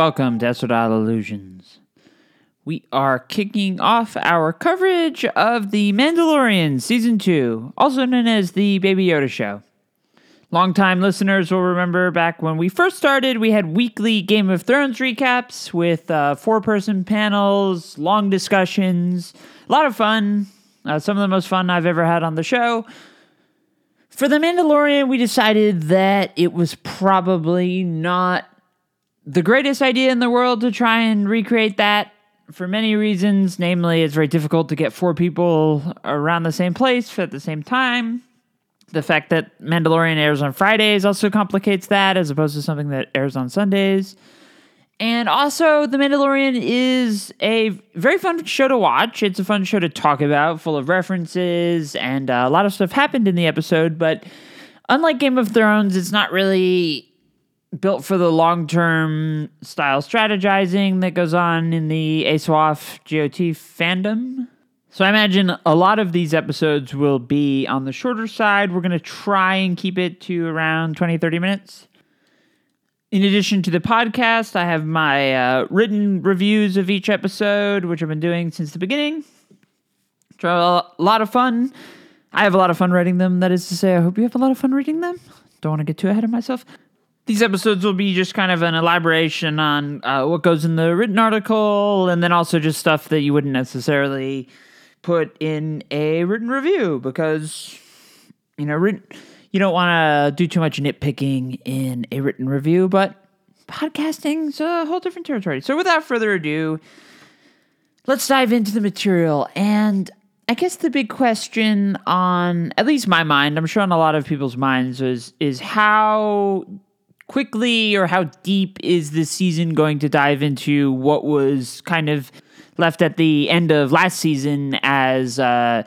welcome to Esodal Illusions. We are kicking off our coverage of The Mandalorian Season 2, also known as The Baby Yoda Show. Longtime listeners will remember back when we first started, we had weekly Game of Thrones recaps with uh, four person panels, long discussions, a lot of fun. Uh, some of the most fun I've ever had on the show. For The Mandalorian, we decided that it was probably not the greatest idea in the world to try and recreate that for many reasons. Namely, it's very difficult to get four people around the same place at the same time. The fact that Mandalorian airs on Fridays also complicates that as opposed to something that airs on Sundays. And also, The Mandalorian is a very fun show to watch. It's a fun show to talk about, full of references, and uh, a lot of stuff happened in the episode. But unlike Game of Thrones, it's not really built for the long term style strategizing that goes on in the ASOF GOT fandom. So I imagine a lot of these episodes will be on the shorter side. We're going to try and keep it to around 20, 30 minutes. In addition to the podcast, I have my uh, written reviews of each episode, which I've been doing since the beginning. It's a lot of fun. I have a lot of fun writing them. That is to say, I hope you have a lot of fun reading them. Don't want to get too ahead of myself. These episodes will be just kind of an elaboration on uh, what goes in the written article, and then also just stuff that you wouldn't necessarily put in a written review because you know written, you don't want to do too much nitpicking in a written review, but podcasting's a whole different territory. So without further ado, let's dive into the material and I guess the big question on at least my mind, I'm sure on a lot of people's minds is is how quickly or how deep is this season going to dive into what was kind of left at the end of last season as uh,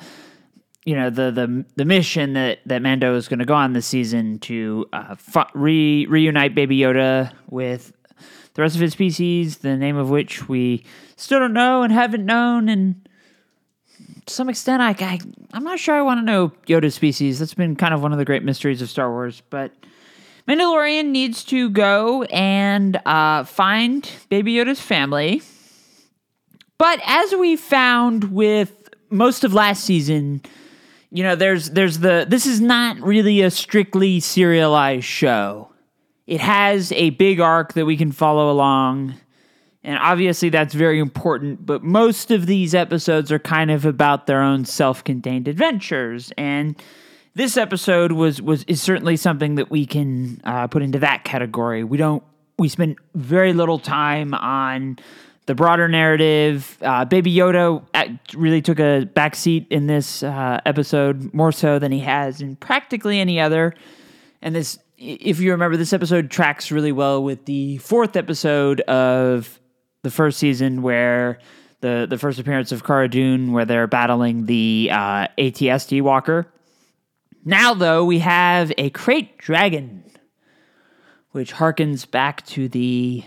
you know the the the mission that that Mando is going to go on this season to uh, re reunite Baby Yoda with the rest of his species, the name of which we still don't know and haven't known, and to some extent, I, I I'm not sure I want to know Yoda's species. That's been kind of one of the great mysteries of Star Wars, but. Mandalorian needs to go and uh, find Baby Yoda's family. But as we found with most of last season, you know, there's there's the this is not really a strictly serialized show. It has a big arc that we can follow along. And obviously that's very important, but most of these episodes are kind of about their own self-contained adventures and this episode was was is certainly something that we can uh, put into that category. We don't we spend very little time on the broader narrative. Uh, Baby Yoda really took a backseat in this uh, episode more so than he has in practically any other. And this, if you remember, this episode tracks really well with the fourth episode of the first season, where the the first appearance of Cara Dune, where they're battling the uh, ATST Walker. Now, though, we have a krayt dragon, which harkens back to the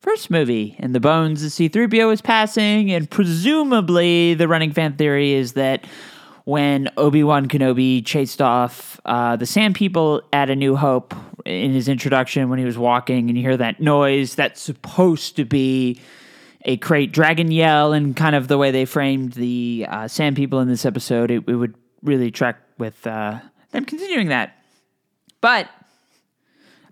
first movie and the bones. That C3PO is passing, and presumably the running fan theory is that when Obi Wan Kenobi chased off uh, the Sand People at A New Hope in his introduction when he was walking, and you hear that noise, that's supposed to be a krayt dragon yell, and kind of the way they framed the uh, Sand People in this episode, it, it would really track with uh, them continuing that. But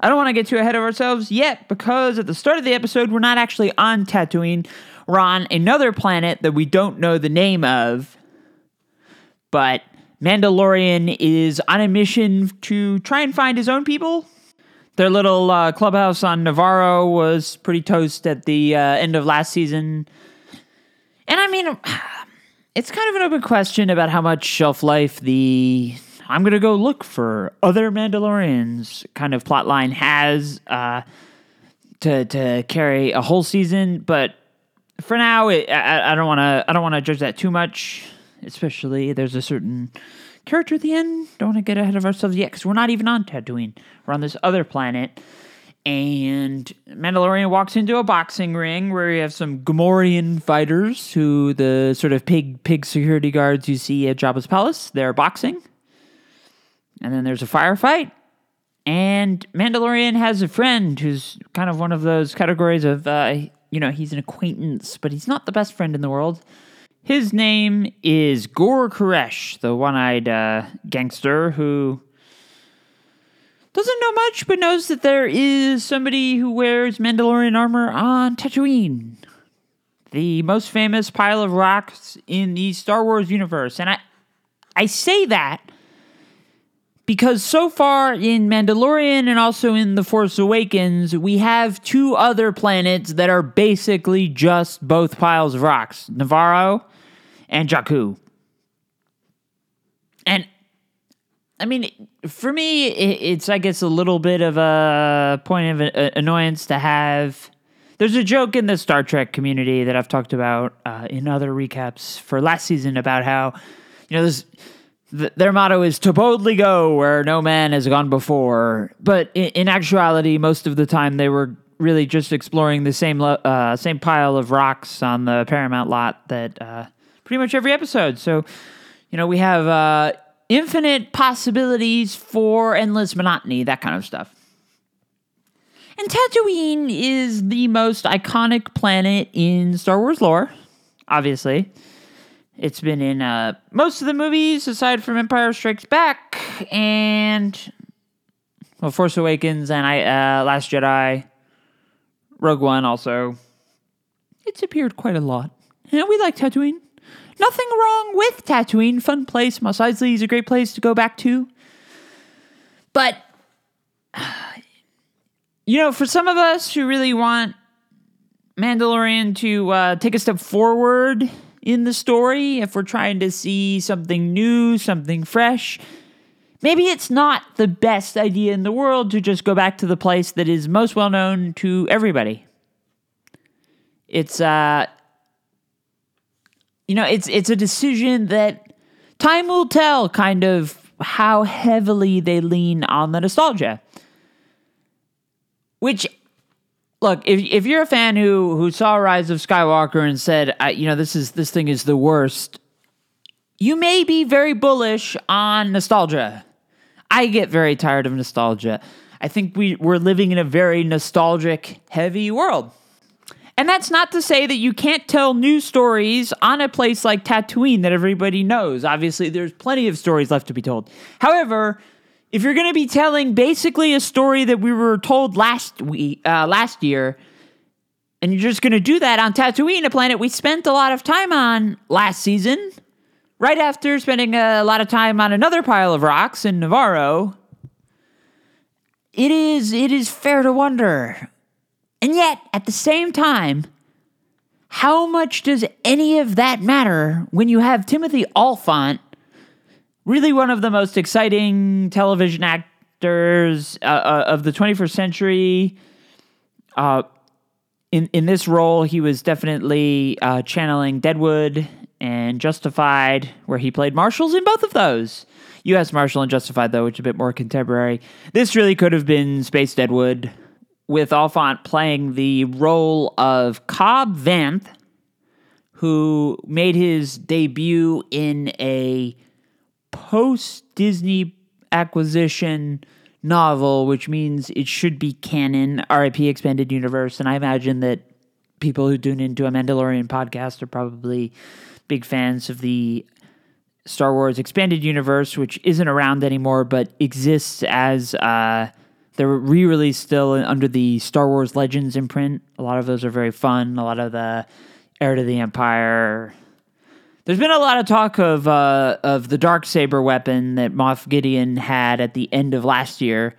I don't want to get too ahead of ourselves yet because at the start of the episode, we're not actually on Tatooine. We're on another planet that we don't know the name of. But Mandalorian is on a mission to try and find his own people. Their little uh, clubhouse on Nevarro was pretty toast at the uh, end of last season. And I mean, it's kind of an open question about how much shelf life the I'm gonna go look for other Mandalorians kind of plotline has uh, to to carry a whole season, but for now, it, I, I don't want to I don't want to judge that too much. Especially there's a certain character at the end. Don't want to get ahead of ourselves yet because we're not even on Tatooine. We're on this other planet and Mandalorian walks into a boxing ring where you have some Gamorrean fighters who the sort of pig pig security guards you see at Jabba's palace. They're boxing. And then there's a firefight. And Mandalorian has a friend who's kind of one of those categories of, uh, you know, he's an acquaintance, but he's not the best friend in the world. His name is Gor Koresh, the one eyed uh, gangster who doesn't know much, but knows that there is somebody who wears Mandalorian armor on Tatooine, the most famous pile of rocks in the Star Wars universe. And I, I say that because so far in Mandalorian and also in The Force Awakens, we have two other planets that are basically just both piles of rocks Nevarro and Jakku. And I mean, for me, it's, I guess, a little bit of a point of annoyance to have. There's a joke in the Star Trek community that I've talked about uh, in other recaps for last season about how, you know, there's th- their motto is to boldly go where no man has gone before. But in, in actuality, most of the time they were really just exploring the same uh, same pile of rocks on the Paramount lot that uh, pretty much every episode. So, you know, we have uh, infinite possibilities for endless monotony, that kind of stuff. And Tatooine is the most iconic planet in Star Wars lore, obviously. It's been in uh, most of the movies aside from Empire Strikes Back and well, Force Awakens and I uh, Last Jedi, Rogue One also. It's appeared quite a lot. And we like Tatooine. Nothing wrong with Tatooine. Fun place. Mos Eisley is a great place to go back to. But you know, for some of us who really want Mandalorian to uh, take a step forward in the story, if we're trying to see something new, something fresh, maybe it's not the best idea in the world to just go back to the place that is most well known to everybody. It's uh you know, it's it's a decision that time will tell kind of how heavily they lean on the nostalgia. Which look, if if you're a fan who who saw Rise of Skywalker and said, you know, this is this thing is the worst, you may be very bullish on nostalgia. I get very tired of nostalgia. I think we we're living in a very nostalgic heavy world. And that's not to say that you can't tell new stories on a place like Tatooine that everybody knows. Obviously, there's plenty of stories left to be told. However, if you're going to be telling basically a story that we were told last week, uh, last year, and you're just going to do that on Tatooine, a planet we spent a lot of time on last season, right after spending a lot of time on another pile of rocks in Nevarro, it is it is fair to wonder. And yet, at the same time, how much does any of that matter when you have Timothy Olyphant really one of the most exciting television actors uh, uh, of the 21st century. Uh, in in this role, he was definitely uh, channeling Deadwood and Justified, where he played marshals in both of those. U.S. Marshal and Justified, though, which is a bit more contemporary. This really could have been Space Deadwood, with Olyphant playing the role of Cobb Vanth, who made his debut in a post Disney acquisition novel, which means it should be canon, RIP Expanded Universe. And I imagine that people who tune into a Mandalorian podcast are probably big fans of the Star Wars Expanded Universe, which isn't around anymore, but exists as uh, they're re released still under the Star Wars Legends imprint. A lot of those are very fun. A lot of the Heir to the Empire, there's been a lot of talk of uh, of the dark saber weapon that Moff Gideon had at the end of last year.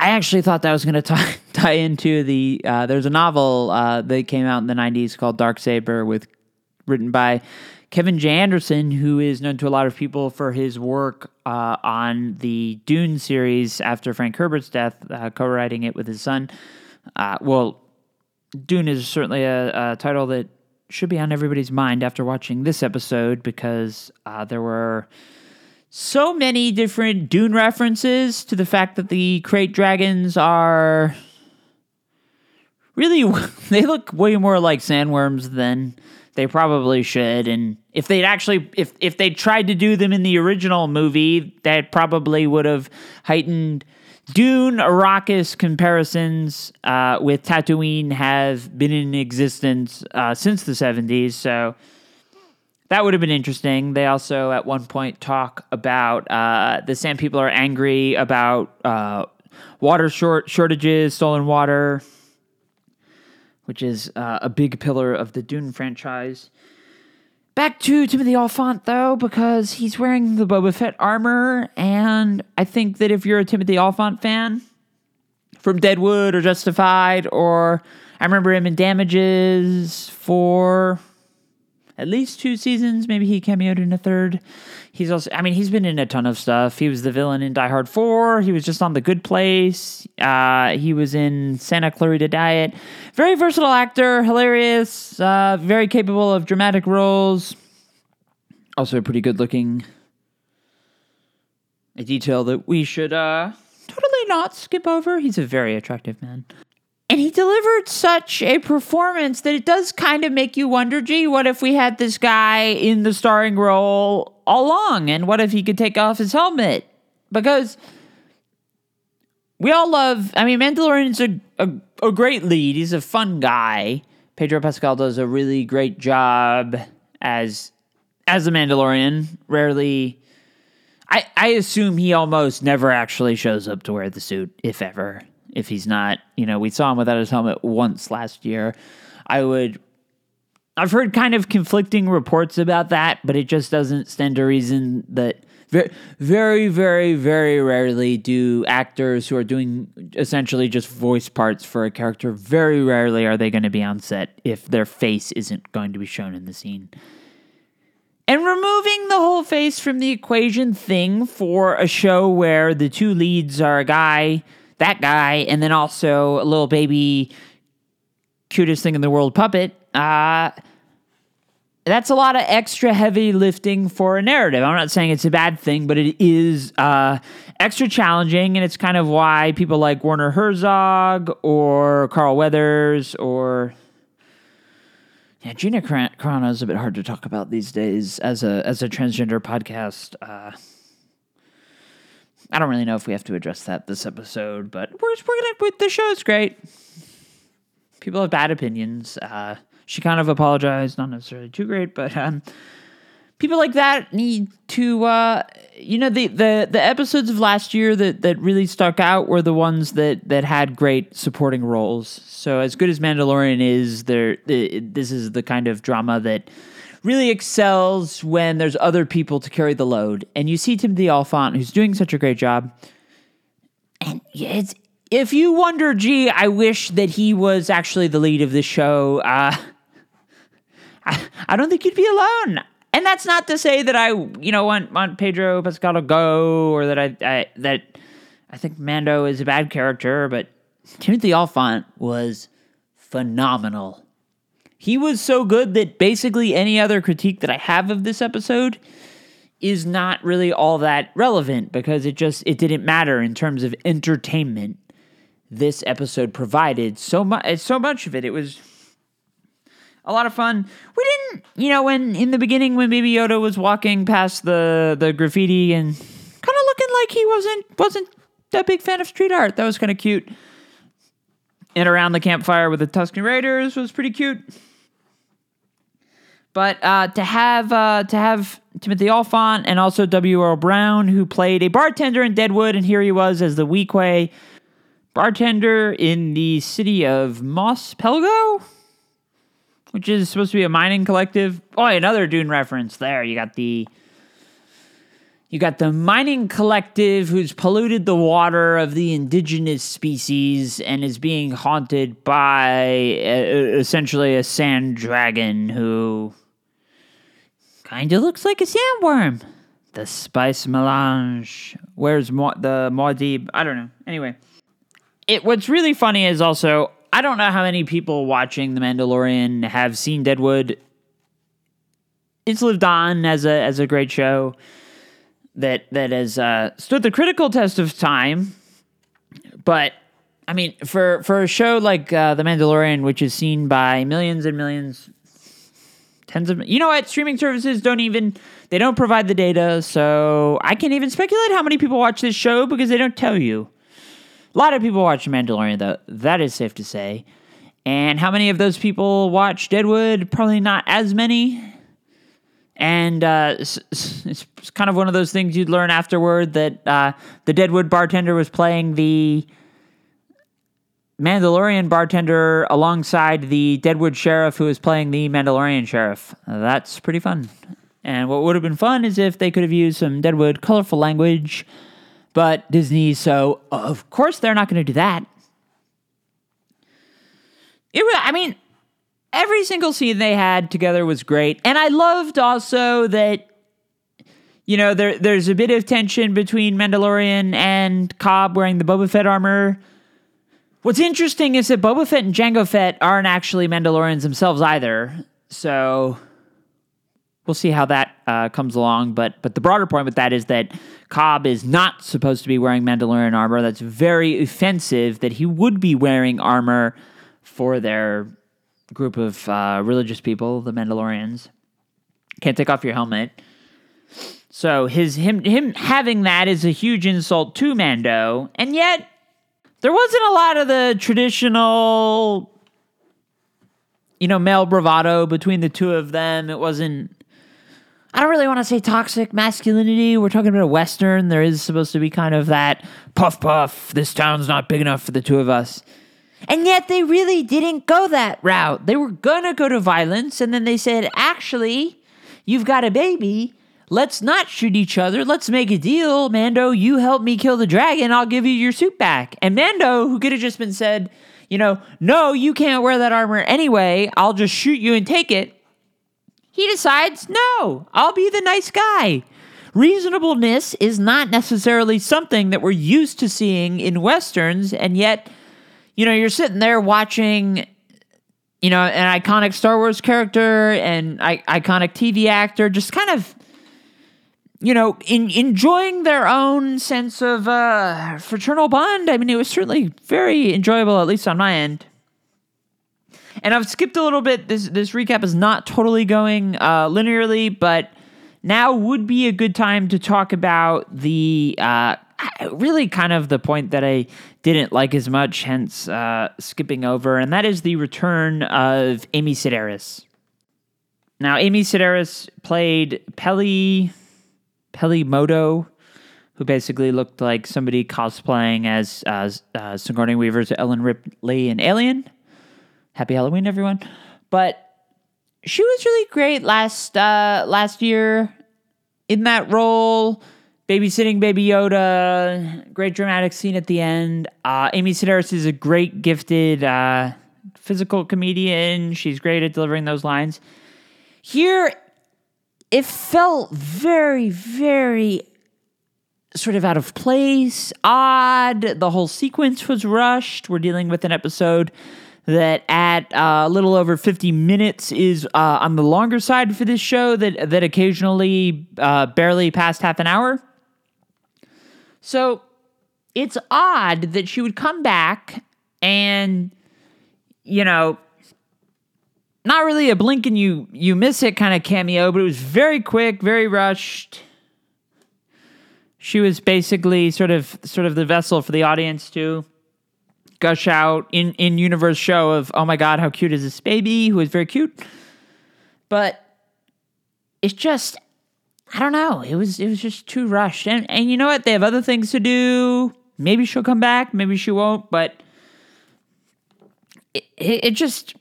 I actually thought that was going to tie tie into the. Uh, there's a novel uh, that came out in the '90s called Dark Saber, with written by Kevin J. Anderson, who is known to a lot of people for his work uh, on the Dune series after Frank Herbert's death, uh, co-writing it with his son. Uh, well, Dune is certainly a, a title that should be on everybody's mind after watching this episode because uh, there were so many different Dune references to the fact that the krayt dragons are really they look way more like sandworms than they probably should. And if they'd actually if if they tried to do them in the original movie that probably would have heightened Dune Arrakis comparisons uh, with Tatooine have been in existence uh, since the 70s, so that would have been interesting. They also, at one point, talk about uh, the Sand People are angry about uh, water short shortages, stolen water, which is uh, a big pillar of the Dune franchise. Back to Timothy Olyphant, though, because he's wearing the Boba Fett armor, and I think that if you're a Timothy Olyphant fan from Deadwood or Justified, or I remember him in Damages for at least two seasons. Maybe he cameoed in a third. He's also, I mean, he's been in a ton of stuff. He was the villain in Die Hard 4. He was just on The Good Place. Uh, he was in Santa Clarita Diet. Very versatile actor, hilarious, uh, very capable of dramatic roles. Also, pretty good looking. A detail that we should uh, totally not skip over. He's a very attractive man. And he delivered such a performance that it does kind of make you wonder gee, what if we had this guy in the starring role all along? And what if he could take off his helmet? Because we all love, I mean, Mandalorian's a, a, a great lead. He's a fun guy. Pedro Pascal does a really great job as as a Mandalorian. Rarely, I I assume he almost never actually shows up to wear the suit, if ever if he's not. You know, we saw him without his helmet once last year. I would. I've heard kind of conflicting reports about that, but it just doesn't stand to reason that very, very, very, rarely do actors who are doing essentially just voice parts for a character, very rarely are they going to be on set if their face isn't going to be shown in the scene. And removing the whole face from the equation thing for a show where the two leads are a guy that guy, and then also a little baby, cutest thing in the world puppet. Uh, that's a lot of extra heavy lifting for a narrative. I'm not saying it's a bad thing, but it is uh, extra challenging, and it's kind of why people like Werner Herzog or Carl Weathers or yeah, Gina Carano is a bit hard to talk about these days as a as a transgender podcast. Uh, I don't really know if we have to address that this episode, but we're we're gonna. The show's great. People have bad opinions. Uh, she kind of apologized, not necessarily too great, but um, people like that need to. Uh, you know, the, the the episodes of last year that that really stuck out were the ones that that had great supporting roles. So as good as Mandalorian is, there this is the kind of drama that really excels when there's other people to carry the load. And you see Timothy Olyphant, who's doing such a great job. And it's if you wonder, gee, I wish that he was actually the lead of the show. Uh, I, I don't think you'd be alone. And that's not to say that I, you know, want want Pedro Pascal to go, or that I, I that I think Mando is a bad character, but Timothy Olyphant was phenomenal he was so good that basically any other critique that I have of this episode is not really all that relevant because it just it didn't matter in terms of entertainment this episode provided so much eh, so much of it. It was a lot of fun. We didn't you know when in the beginning when baby yoda was walking past the the graffiti and kind of looking like he wasn't wasn't a big fan of street art. That was kind of cute and around the campfire with the Tusken raiders was pretty cute but uh, to have uh, to have Timothy Olyphant and also W. Earl Brown, who played a bartender in Deadwood, and here he was as the Weequay bartender in the city of Mos Pelgo, which is supposed to be a mining collective. Oh, another Dune reference there. You got the you got the mining collective who's polluted the water of the indigenous species and is being haunted by uh, essentially a sand dragon who kind of looks like a sandworm. The spice melange. Where's the Muad'Dib? I don't know. Anyway, it what's really funny is also I don't know how many people watching The Mandalorian have seen Deadwood. It's lived on as a as a great show that that has uh, stood the critical test of time. But I mean, for for a show like uh, The Mandalorian, which is seen by millions and millions, tens of you know what streaming services don't even they don't provide the data, so I can't even speculate how many people watch this show because they don't tell you. A lot of people watch Mandalorian, though. That is safe to say. And how many of those people watch Deadwood? Probably not as many. And uh, it's, it's, kind of one of those things you'd learn afterward that uh, the Deadwood bartender was playing the Mandalorian bartender alongside the Deadwood sheriff who was playing the Mandalorian sheriff. That's pretty fun. And what would have been fun is if they could have used some Deadwood colorful language, but Disney, so of course they're not going to do that. It, I mean, every single scene they had together was great, and I loved also that you know there there's a bit of tension between Mandalorian and Cobb wearing the Boba Fett armor What's interesting is that Boba Fett and Jango Fett aren't actually Mandalorians themselves either. So we'll see how that uh, comes along. But but the broader point with that is that Cobb is not supposed to be wearing Mandalorian armor. That's very offensive. That he would be wearing armor for their group of uh, religious people, the Mandalorians. Can't take off your helmet. So his him him having that is a huge insult to Mando, and yet there wasn't a lot of the traditional, you know, male bravado between the two of them. It wasn't. I don't really want to say toxic masculinity. We're talking about a Western. There is supposed to be kind of that puff puff. This town's not big enough for the two of us. And yet they really didn't go that route. They were gonna go to violence, and then they said, actually, you've got a baby let's not shoot each other. Let's make a deal. Mando, you help me kill the dragon. I'll give you your suit back. And Mando, who could have just been said, you know, no, you can't wear that armor anyway. I'll just shoot you and take it. He decides, no, I'll be the nice guy. Reasonableness is not necessarily something that we're used to seeing in Westerns. And yet, you know, you're sitting there watching you know, an iconic Star Wars character and I- iconic TV actor just kind of you know, in enjoying their own sense of uh, fraternal bond. I mean, it was certainly very enjoyable, at least on my end. And I've skipped a little bit. This this recap is not totally going uh, linearly, but now would be a good time to talk about the uh, really kind of the point that I didn't like as much, hence uh, skipping over, and that is the return of Amy Sedaris. Now, Amy Sedaris played Peli Motto, who basically looked like somebody cosplaying as uh, uh, Sigourney Weaver's Ellen Ripley in Alien. Happy Halloween, everyone! But she was really great last uh, last year in that role, babysitting Baby Yoda. Great dramatic scene at the end. Uh, Amy Sedaris is a great, gifted uh, physical comedian. She's great at delivering those lines. Here it felt very, very sort of out of place, odd. The whole sequence was rushed. We're dealing with an episode that at uh, a little over 50 minutes is uh, on the longer side for this show that that occasionally uh, barely past half an hour. So it's odd that she would come back and you know not really a blink and you you miss it kind of cameo, but it was very quick, very rushed. She was basically sort of sort of the vessel for the audience to gush out in in universe show of oh my god, how cute is this baby? Who is very cute, but it's just I don't know. It was it was just too rushed, and and you know what? They have other things to do. Maybe she'll come back. Maybe she won't. But it, it, it just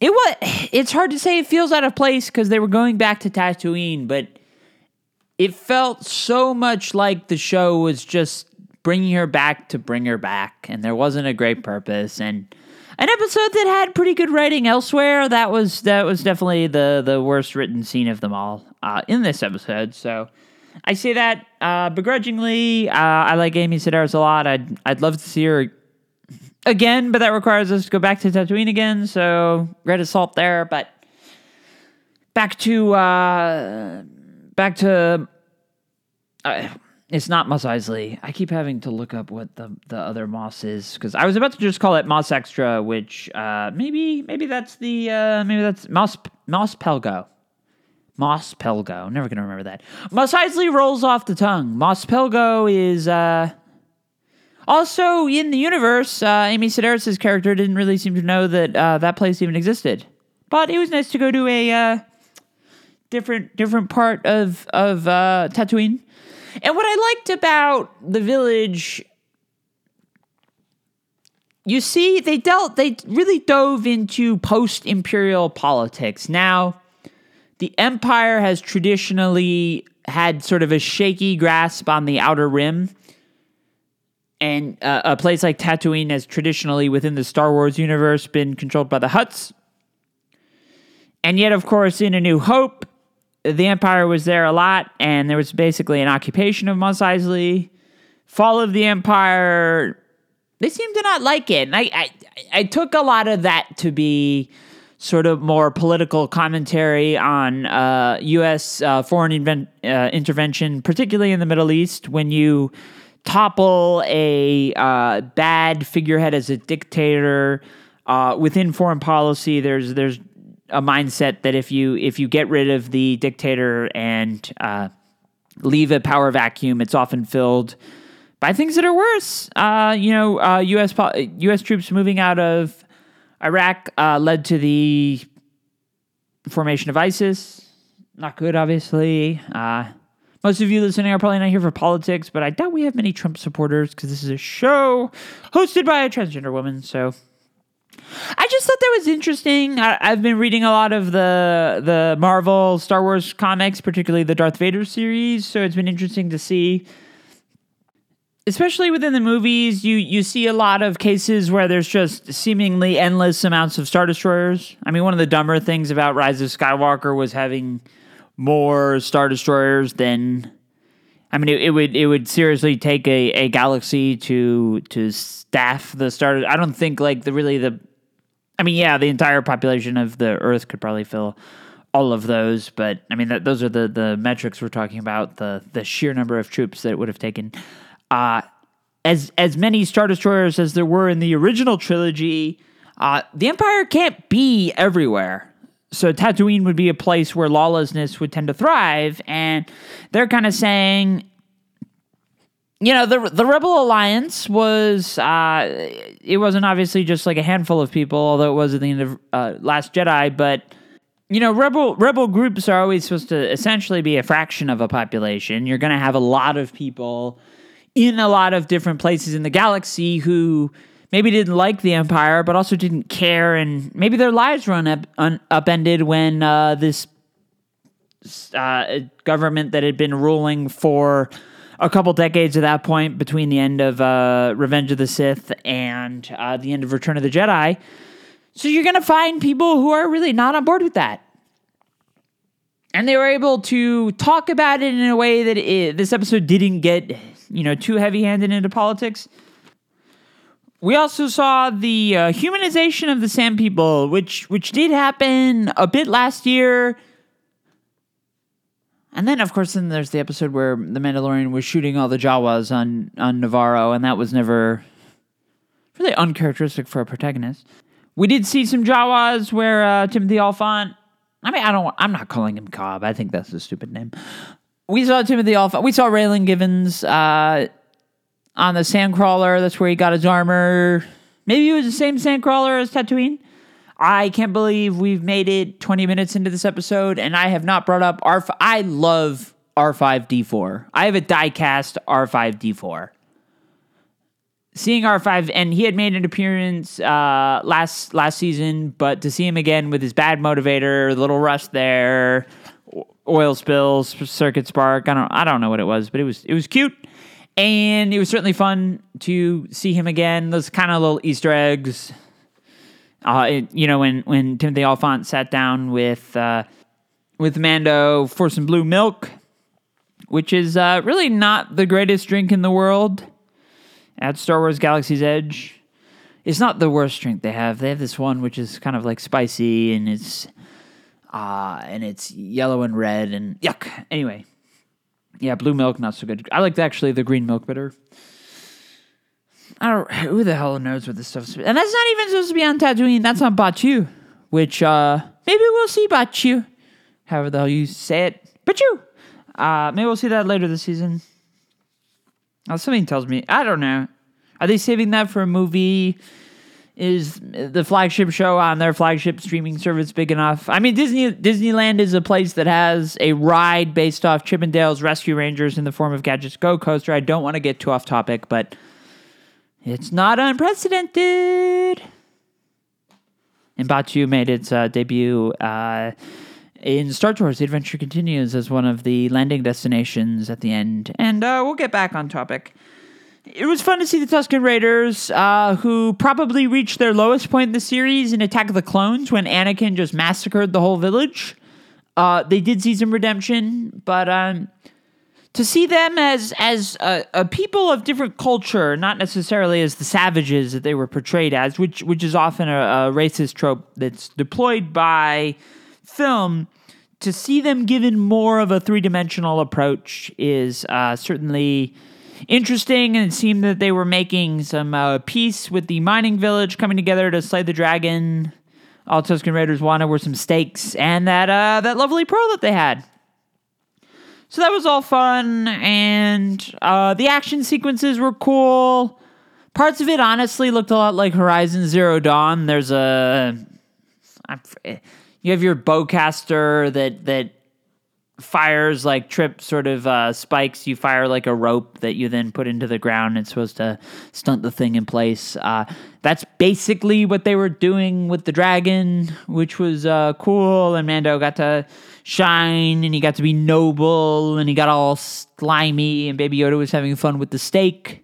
it was. It's hard to say. It feels out of place because they were going back to Tatooine, but it felt so much like the show was just bringing her back to bring her back, and there wasn't a great purpose. And an episode that had pretty good writing elsewhere. That was that was definitely the the worst written scene of them all uh, in this episode. So. I say that uh, begrudgingly. Uh, I like Amy Sedaris a lot. I'd I'd love to see her again, but that requires us to go back to Tatooine again. So great assault there, but back to uh, back to. It's not Mos Eisley. I keep having to look up what the the other Mos is because I was about to just call it Mos Extra, which uh, maybe maybe that's the uh, maybe that's Mos Mos Pelgo. Mos Pelgo. Never gonna remember that. Mos Eisley rolls off the tongue. Mos Pelgo is uh, Also, in the universe, uh, Amy Sedaris' character didn't really seem to know that uh, that place even existed. But it was nice to go to a uh, different different part of of Tatooine. And what I liked about the village, you see, they dealt they really dove into post imperial politics. Now, the Empire has traditionally had sort of a shaky grasp on the outer rim and uh, a place like Tatooine has traditionally within the Star Wars universe been controlled by the Hutts. And yet, of course, in A New Hope, the Empire was there a lot, and there was basically an occupation of Mos Eisley. Fall of the Empire, they seem to not like it. And I, I, I took a lot of that to be sort of more political commentary on uh, U.S. Uh, foreign uh, intervention, particularly in the Middle East, when you topple a uh, bad figurehead as a dictator uh, within foreign policy. There's there's a mindset that if you if you get rid of the dictator and uh, leave a power vacuum, it's often filled by things that are worse. Uh, you know, U.S. Po- U.S. troops moving out of Iraq uh, led to the formation of ISIS. Not good, obviously. Uh, most of you listening are probably not here for politics, but I doubt we have many Trump supporters because this is a show hosted by a transgender woman. So that was interesting. I, have been reading a lot of the the Marvel Star Wars comics, particularly the Darth Vader series. So it's been interesting to see, especially within the movies. You you see a lot of cases where there's just seemingly endless amounts of star destroyers. I mean, one of the dumber things about Rise of Skywalker was having more star destroyers than I mean, it, it, would it would seriously take a, a galaxy to to staff the star. I don't think like the really the. I mean, yeah, the entire population of the Earth could probably fill all of those, but I mean, that those are the the metrics we're talking about. The the sheer number of troops that it would have taken. Uh, as as many star destroyers as there were in the original trilogy, uh, the Empire can't be everywhere so Tatooine would be a place where lawlessness would tend to thrive, and they're kind of saying, you know, the the Rebel Alliance was uh, it wasn't obviously just like a handful of people, although it was at the end of uh, Last Jedi, but you know, rebel rebel groups are always supposed to essentially be a fraction of a population. You're going to have a lot of people in a lot of different places in the galaxy who maybe didn't like the empire, but also didn't care, and maybe their lives were un- un- upended when uh, this uh, government that had been ruling for a couple decades at that point, between the end of uh, Revenge of the Sith and uh, the end of Return of the Jedi. So you're going to find people who are really not on board with that. And they were able to talk about it in a way that it, this episode didn't get, you know, too heavy-handed into politics. We also saw the uh, humanization of the Sand People, which which did happen a bit last year. And then, of course, then there's the episode where the Mandalorian was shooting all the Jawas on on Nevarro, and that was never really uncharacteristic for a protagonist. We did see some Jawas where uh, Timothy Olyphant. I mean, I don't. I'm not calling him Cobb. I think that's a stupid name. We saw Timothy Olyphant. We saw Raylan Givens. Uh, on the sandcrawler. That's where he got his armor. Maybe it was the same sandcrawler as Tatooine. I can't believe we've made it 20 minutes into this episode and I have not brought up R5. I love R5D4. I have a diecast R5D4. Seeing R5 and he had made an appearance uh, last last season, but to see him again with his bad motivator, little rust there, oil spills, circuit spark. I don't I don't know what it was, but it was it was cute and it was certainly fun to see him again. Those kind of little Easter eggs. Uh, it, you know, when when Timothy Olyphant sat down with uh, with Mando for some blue milk, which is uh, really not the greatest drink in the world. At Star Wars Galaxy's Edge, it's not the worst drink they have. They have this one which is kind of like spicy and it's uh, and it's yellow and red and yuck. Anyway, yeah, blue milk not so good. I like actually the green milk better. I don't. Who the hell knows what this stuff's? And that's not even supposed to be on Tatooine. That's on Batuu, which uh maybe we'll see Batuu, however the hell you say it. Batuu. Uh, maybe we'll see that later this season. Oh, something tells me I don't know. Are they saving that for a movie? Is the flagship show on their flagship streaming service big enough? I mean, Disney Disneyland is a place that has a ride based off Chippendales Rescue Rangers in the form of Gadgets Go Coaster. I don't want to get too off topic, but it's not unprecedented. And Batuu made its uh, debut uh, in Star Tours. The adventure continues as one of the landing destinations at the end. And uh, we'll get back on topic. It was fun to see the Tusken Raiders, uh, who probably reached their lowest point in the series in Attack of the Clones when Anakin just massacred the whole village. Uh, they did see some redemption, but um, to see them as as a, a, people of different culture, not necessarily as the savages that they were portrayed as, which which is often a, a racist trope that's deployed by film. To see them given more of a three dimensional approach is uh, certainly interesting, and it seemed that they were making some uh, peace with the mining village coming together to slay the dragon. All Tusken Raiders wanted were some steaks and that uh, that lovely pearl that they had. So that was all fun, and uh, the action sequences were cool. Parts of it honestly looked a lot like Horizon Zero Dawn. There's a you have your bowcaster that that fires like trip sort of uh, spikes. You fire like a rope that you then put into the ground. It's supposed to stunt the thing in place. Uh, that's basically what they were doing with the dragon, which was uh, cool. And Mando got to shine and he got to be noble and he got all slimy and Baby Yoda was having fun with the steak.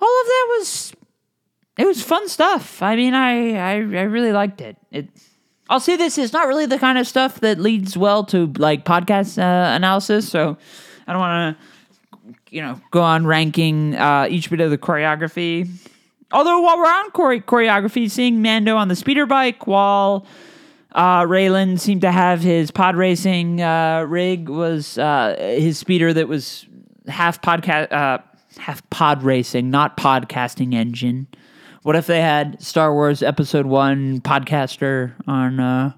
All of that was it was fun stuff. I mean, I I, I really liked it. It I'll say this is not really the kind of stuff that leads well to like podcast uh, analysis, so I don't want to you know go on ranking uh, each bit of the choreography. Although while we're on chore- choreography, seeing Mando on the speeder bike while uh, Raylan seemed to have his pod racing uh, rig was uh, his speeder that was half podcast, uh, half pod racing, not podcasting engine. What if they had Star Wars Episode One podcaster on uh,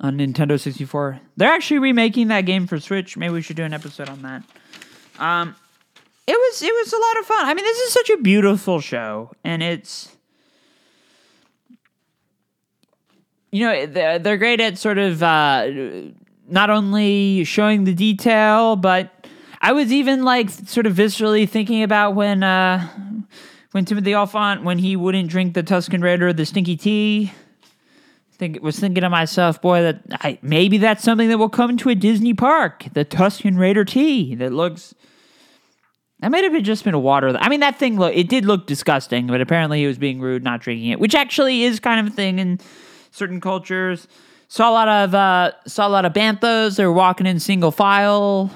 on Nintendo sixty four? They're actually remaking that game for Switch. Maybe we should do an episode on that. Um, it was it was a lot of fun. I mean, this is such a beautiful show, and it's you know they're great at sort of uh, not only showing the detail, but I was even like sort of viscerally thinking about when uh, when Timothy Olyphant when he wouldn't drink the Tusken Raider the stinky tea. Think was thinking to myself, boy, that I, maybe that's something that will come to a Disney park, the Tusken Raider tea that looks. That might have just been a water. I mean, that thing look. It did look disgusting, but apparently he was being rude, not drinking it, which actually is kind of a thing and certain cultures. Saw a lot of uh, saw a lot of banthas. They were walking in single file,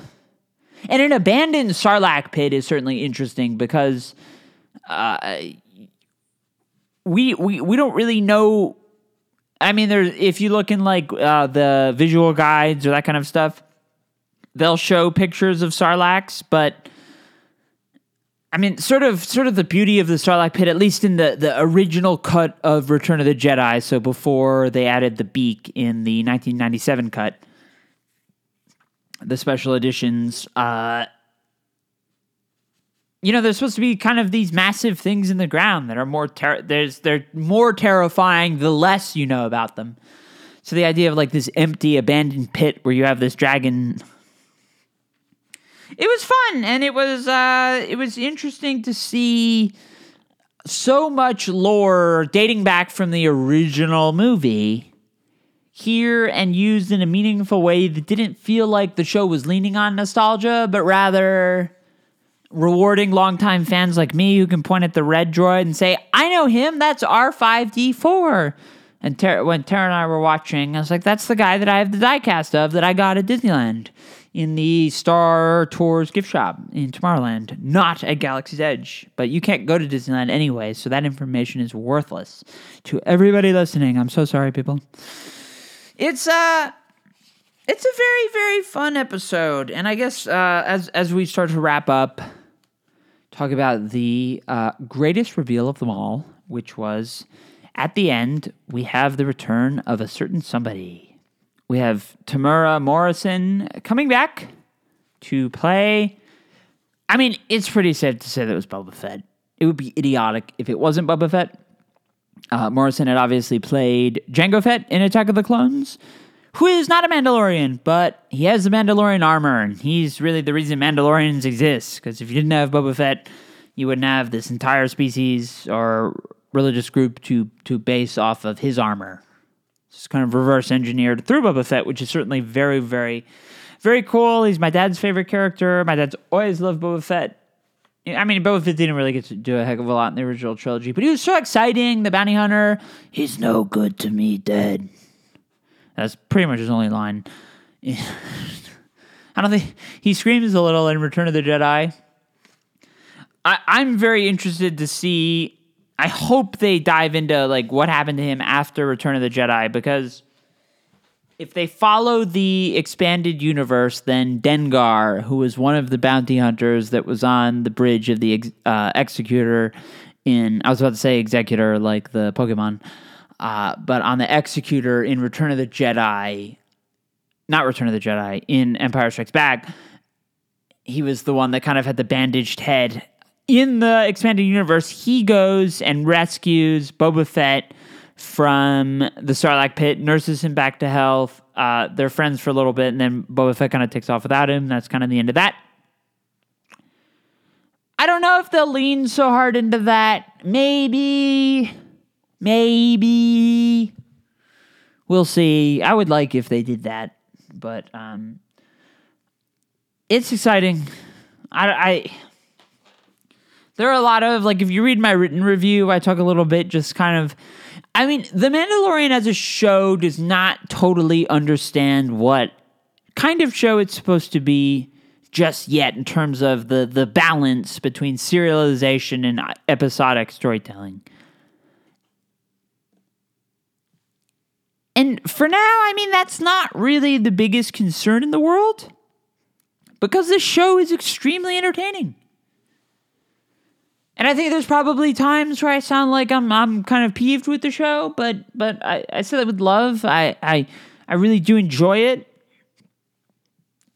and an abandoned sarlacc pit is certainly interesting because uh, we we we don't really know. I mean, there's if you look in like uh, the visual guides or that kind of stuff, they'll show pictures of sarlaccs, but I mean, sort of, sort of the beauty of the Sarlacc Pit, at least in the the original cut of Return of the Jedi. So before they added the beak in the 1997 cut, the special editions. Uh, you know, there's supposed to be kind of these massive things in the ground that are more ter- there's they're more terrifying the less you know about them. So the idea of like this empty abandoned pit where you have this dragon it was fun and it was uh it was interesting to see so much lore dating back from the original movie here and used in a meaningful way that didn't feel like the show was leaning on nostalgia, but rather rewarding longtime fans like me who can point at the red droid and say, I know him, that's R5D4. And when Tara and I were watching, I was like, that's the guy that I have the diecast of that I got at Disneyland in the Star Tours gift shop in Tomorrowland, not at Galaxy's Edge. But you can't go to Disneyland anyway, so that information is worthless to everybody listening. I'm so sorry, people. It's uh it's a very very fun episode, and I guess uh, as as we start to wrap up, talk about the uh, greatest reveal of them all, which was at the end we have the return of a certain somebody. We have Temuera Morrison coming back to play I mean, it's pretty safe to say that it was Boba Fett. It would be idiotic if it wasn't Boba Fett. Uh, Morrison had obviously played Jango Fett in Attack of the Clones, who is not a Mandalorian, but he has the Mandalorian armor, and he's really the reason Mandalorians exist. Because if you didn't have Boba Fett, you wouldn't have this entire species or religious group to to base off of his armor. It's kind of reverse engineered through Boba Fett, which is certainly very, very, very cool. He's my dad's favorite character. My dad's always loved Boba Fett. I mean, Boba Fett didn't really get to do a heck of a lot in the original trilogy, but he was so exciting. The bounty hunter, he's no good to me, dead. That's pretty much his only line. I don't think he screams a little in Return of the Jedi. I, I'm very interested to see. I hope they dive into like what happened to him after Return of the Jedi because if they follow the expanded universe, then Dengar, who was one of the bounty hunters that was on the bridge of the uh, Executor in, I was about to say Executor like the Pokemon, uh, but on the Executor in Return of the Jedi, not Return of the Jedi, in Empire Strikes Back, he was the one that kind of had the bandaged head. In the expanded universe, he goes and rescues Boba Fett from the Sarlacc pit, nurses him back to health. Uh, they're friends for a little bit, and then Boba Fett kind of takes off without him. That's kind of the end of that. I don't know if they'll lean so hard into that. Maybe. Maybe. We'll see. I would like if they did that, but um, it's exciting. I, I there are a lot of like if you read my written review, I talk a little bit just kind of I mean, The Mandalorian as a show does not totally understand what kind of show it's supposed to be just yet in terms of the the balance between serialization and uh, episodic storytelling. And for now, I mean, that's not really the biggest concern in the world because this show is extremely entertaining. And I think there's probably times where I sound like I'm I'm kind of peeved with the show, but but I, I said it with love. I, I I really do enjoy it.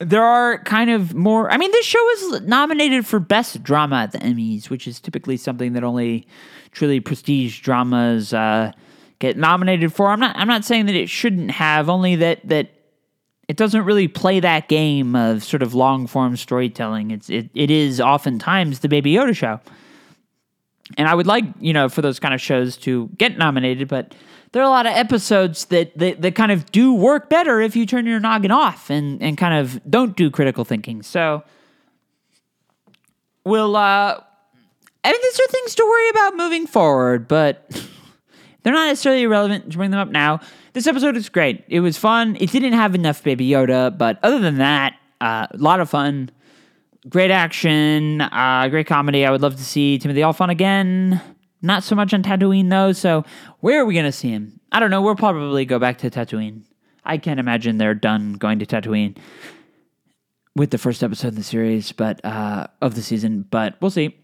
There are kind of more I mean this show is nominated for best drama at the Emmys, which is typically something that only truly prestige dramas uh, get nominated for. I'm not I'm not saying that it shouldn't have, only that that it doesn't really play that game of sort of long form storytelling. It's it, it is oftentimes the Baby Yoda show and I would like you know for those kind of shows to get nominated, but there are a lot of episodes that, that that kind of do work better if you turn your noggin off and and kind of don't do critical thinking. So we'll uh I mean these are things to worry about moving forward, but they're not necessarily relevant to bring them up now. This episode is great. It was fun. It didn't have enough Baby Yoda, but other than that, uh, a lot of fun great action, uh, great comedy. I would love to see Timothy Olyphant again. Not so much on Tatooine though. So where are we gonna see him? I don't know. We'll probably go back to Tatooine. I can't imagine they're done going to Tatooine with the first episode of the series, but uh, of the season. But we'll see.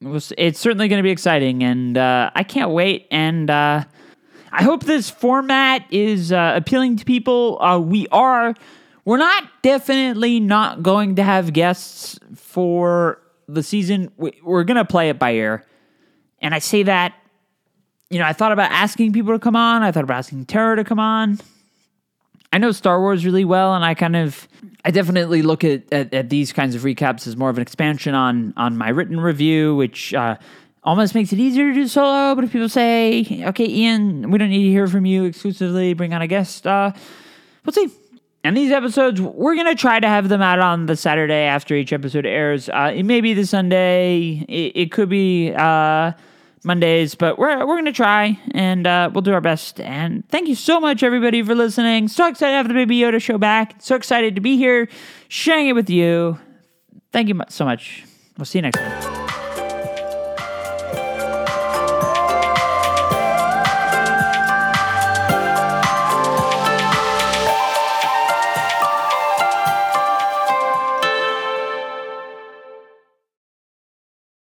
We'll see. It's certainly going to be exciting, and uh, I can't wait. And uh, I hope this format is uh, appealing to people. Uh, we are we're not definitely not going to have guests for the season. We're going to play it by ear. And I say that, you know, I thought about asking people to come on. I thought about asking Tara to come on. I know Star Wars really well, and I kind of, I definitely look at, at, at these kinds of recaps as more of an expansion on on my written review, which uh, almost makes it easier to do solo. But if people say, okay, Ian, we don't need to hear from you exclusively, bring on a guest, uh, we'll see. And these episodes, we're going to try to have them out on the Saturday after each episode airs. Uh, it may be the Sunday, it, it could be uh, Mondays, but we're, we're going to try and uh, we'll do our best. And thank you so much, everybody, for listening. So excited to have the Baby Yoda show back. So excited to be here sharing it with you. Thank you so much. We'll see you next time.